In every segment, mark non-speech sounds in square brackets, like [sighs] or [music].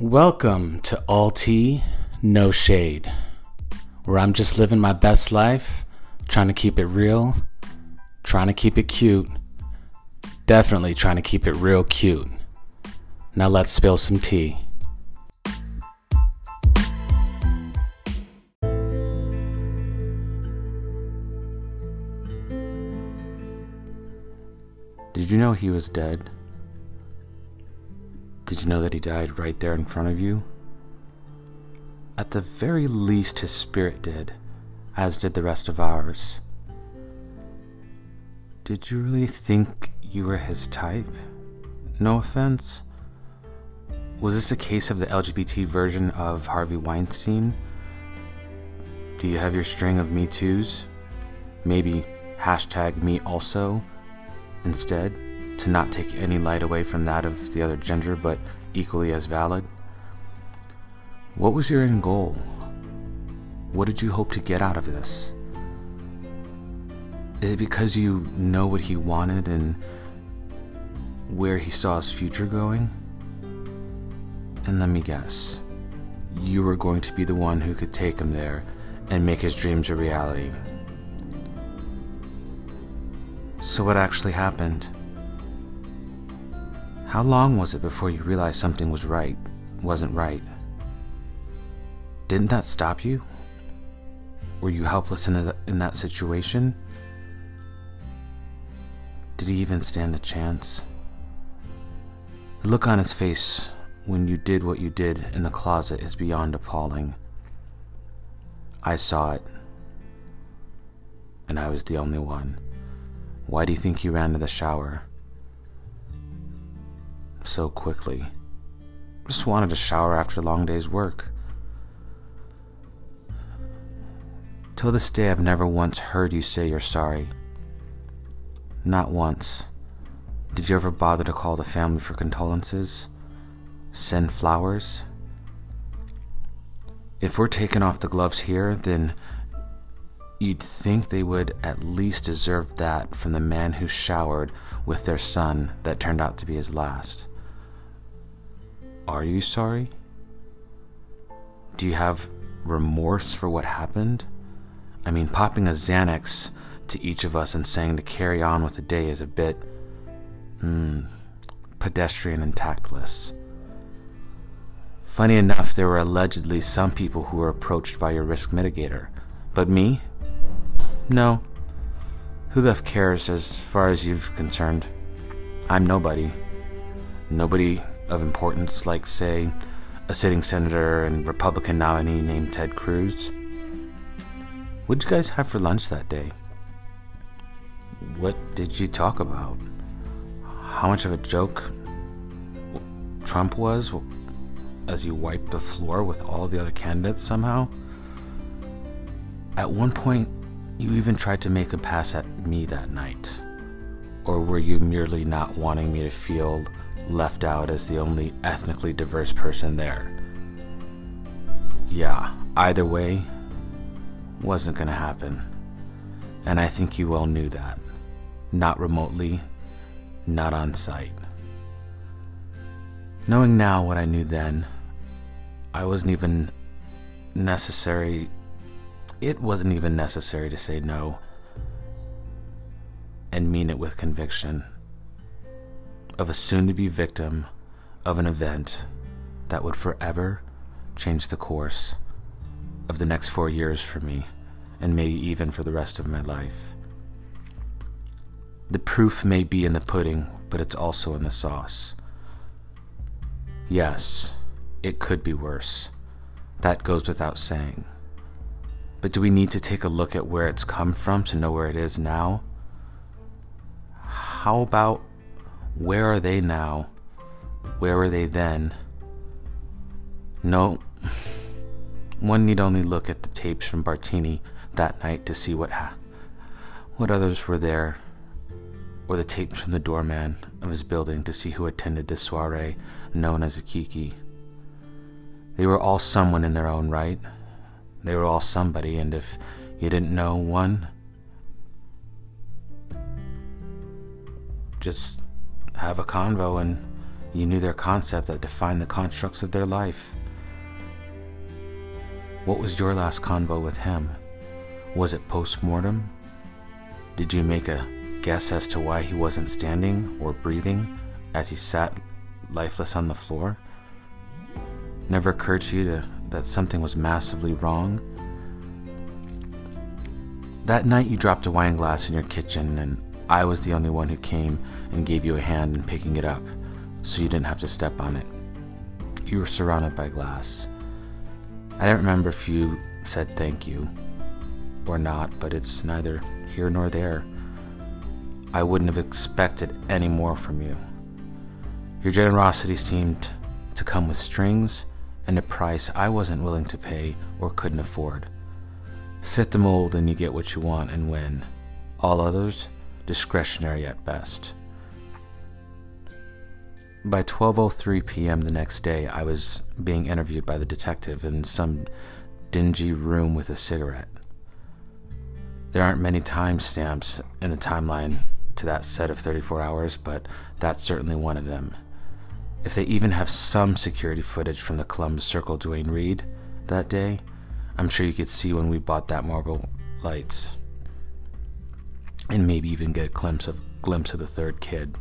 Welcome to All Tea, No Shade, where I'm just living my best life, trying to keep it real, trying to keep it cute, definitely trying to keep it real cute. Now let's spill some tea. Did you know he was dead? Did you know that he died right there in front of you? At the very least, his spirit did, as did the rest of ours. Did you really think you were his type? No offense. Was this a case of the LGBT version of Harvey Weinstein? Do you have your string of Me Too's? Maybe hashtag me also instead? To not take any light away from that of the other gender, but equally as valid? What was your end goal? What did you hope to get out of this? Is it because you know what he wanted and where he saw his future going? And let me guess, you were going to be the one who could take him there and make his dreams a reality. So, what actually happened? How long was it before you realized something was right, wasn't right? Didn't that stop you? Were you helpless in, a, in that situation? Did he even stand a chance? The look on his face when you did what you did in the closet is beyond appalling. I saw it, and I was the only one. Why do you think he ran to the shower? So quickly. Just wanted a shower after a long day's work. Till this day, I've never once heard you say you're sorry. Not once. Did you ever bother to call the family for condolences? Send flowers? If we're taking off the gloves here, then you'd think they would at least deserve that from the man who showered with their son that turned out to be his last. Are you sorry? Do you have remorse for what happened? I mean, popping a Xanax to each of us and saying to carry on with the day is a bit, hmm, pedestrian and tactless. Funny enough, there were allegedly some people who were approached by your risk mitigator. But me? No. Who the f cares as far as you've concerned? I'm nobody. Nobody of importance, like, say, a sitting senator and Republican nominee named Ted Cruz. What'd you guys have for lunch that day? What did you talk about? How much of a joke Trump was as he wiped the floor with all the other candidates somehow? At one point, you even tried to make a pass at me that night. Or were you merely not wanting me to feel left out as the only ethnically diverse person there. Yeah, either way, wasn't gonna happen. And I think you all knew that. Not remotely, not on sight. Knowing now what I knew then, I wasn't even necessary. It wasn't even necessary to say no and mean it with conviction of a soon to be victim of an event that would forever change the course of the next four years for me, and maybe even for the rest of my life. The proof may be in the pudding, but it's also in the sauce. Yes, it could be worse. That goes without saying. But do we need to take a look at where it's come from to know where it is now? How about where are they now? Where were they then? No, one need only look at the tapes from Bartini that night to see what ha- what others were there, or the tapes from the doorman of his building to see who attended this soiree known as a Kiki. They were all someone in their own right. They were all somebody, and if you didn't know one, just have a convo and You knew their concept that defined the constructs of their life. What was your last convo with him? Was it post mortem? Did you make a guess as to why he wasn't standing or breathing as he sat lifeless on the floor? Never occurred to you to, that something was massively wrong? That night you dropped a wine glass in your kitchen, and I was the only one who came and gave you a hand in picking it up, so you didn't have to step on it. You were surrounded by glass. I don't remember if you said thank you or not, but it's neither here nor there. I wouldn't have expected any more from you. Your generosity seemed to come with strings and a price I wasn't willing to pay or couldn't afford. Fit the mold and you get what you want and win. All others, discretionary at best. By 12:03 p.m. the next day, I was being interviewed by the detective in some dingy room with a cigarette. There aren't many timestamps in the timeline to that set of 34 hours, but that's certainly one of them. If they even have some security footage from the Columbus Circle Duane Reade that day, I'm sure you could see when we bought that Marlboro Lights. And maybe even get a glimpse of glimpse of the third kid.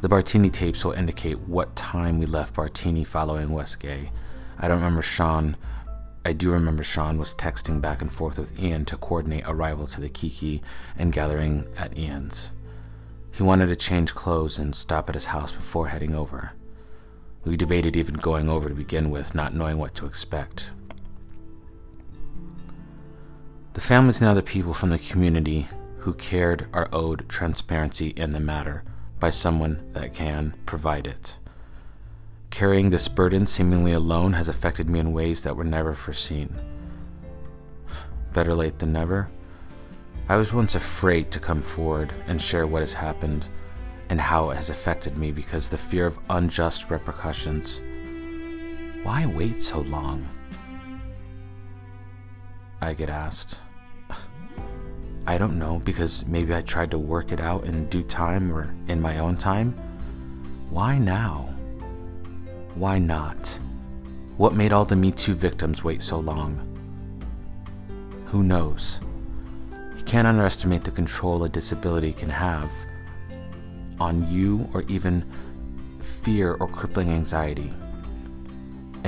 The Bartini tapes will indicate what time we left Bartini following Westgate. I don't remember Sean. I do remember Sean was texting back and forth with Ian to coordinate arrival to the Kiki and gathering at Ian's. He wanted to change clothes and stop at his house before heading over. We debated even going over to begin with, not knowing what to expect. The families and other people from the community who cared are owed transparency in the matter by someone that can provide it. Carrying this burden seemingly alone has affected me in ways that were never foreseen. Better late than never. I was once afraid to come forward and share what has happened and how it has affected me because the fear of unjust repercussions. Why wait so long? I get asked. I don't know, because maybe I tried to work it out in due time or in my own time. Why now? Why not? What made all the Me Too victims wait so long? Who knows? You can't underestimate the control a disability can have on you or even fear or crippling anxiety.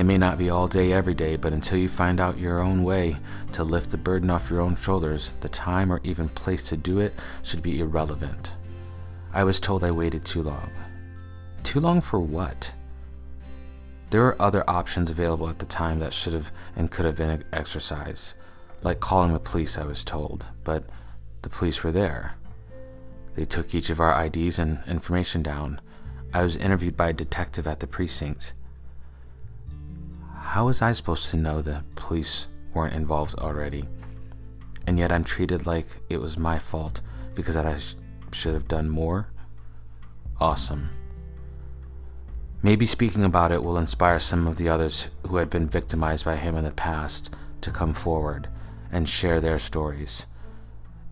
It may not be all day every day, but until you find out your own way to lift the burden off your own shoulders, the time or even place to do it should be irrelevant. I was told I waited too long. Too long for what? There were other options available at the time that should have and could have been exercised, like calling the police, I was told, but the police were there. They took each of our IDs and information down. I was interviewed by a detective at the precinct. How was I supposed to know the police weren't involved already? And yet I'm treated like it was my fault because I sh- should have done more? Awesome. Maybe speaking about it will inspire some of the others who had been victimized by him in the past to come forward and share their stories.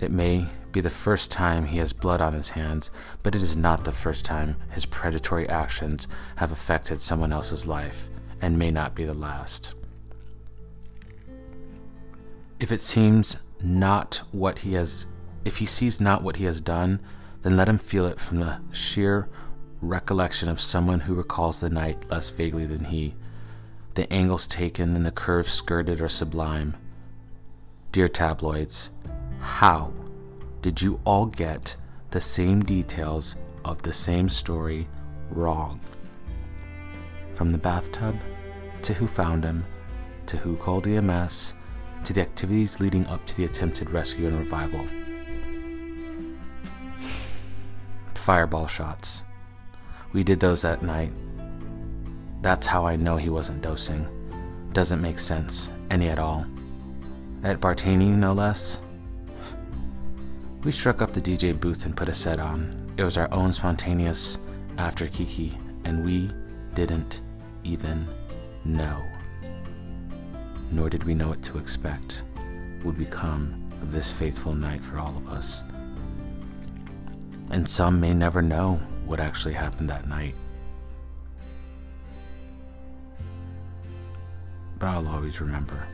It may be the first time he has blood on his hands, but it is not the first time his predatory actions have affected someone else's life and may not be the last. If it seems not what he has, if he sees not what he has done, then let him feel it from the sheer recollection of someone who recalls the night less vaguely than he. The angles taken and the curves skirted are sublime. Dear tabloids, how did you all get the same details of the same story wrong? From the bathtub, to who found him, to who called EMS, to the activities leading up to the attempted rescue and revival. [sighs] Fireball shots. We did those that night. That's how I know he wasn't dosing. Doesn't make sense, any at all. At Bartini, no less. We struck up the DJ booth and put a set on. It was our own spontaneous after Kiki, and we didn't even know. Nor did we know what to expect would become of this faithful night for all of us. And some may never know what actually happened that night. But I'll always remember.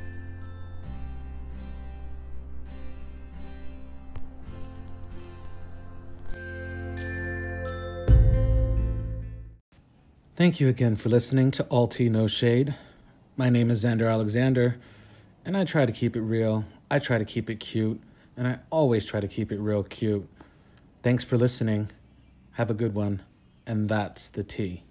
Thank you again for listening to All Tea No Shade. My name is Xander Alexander, and I try to keep it real. I try to keep it cute, and I always try to keep it real cute. Thanks for listening. Have a good one. And that's the tea.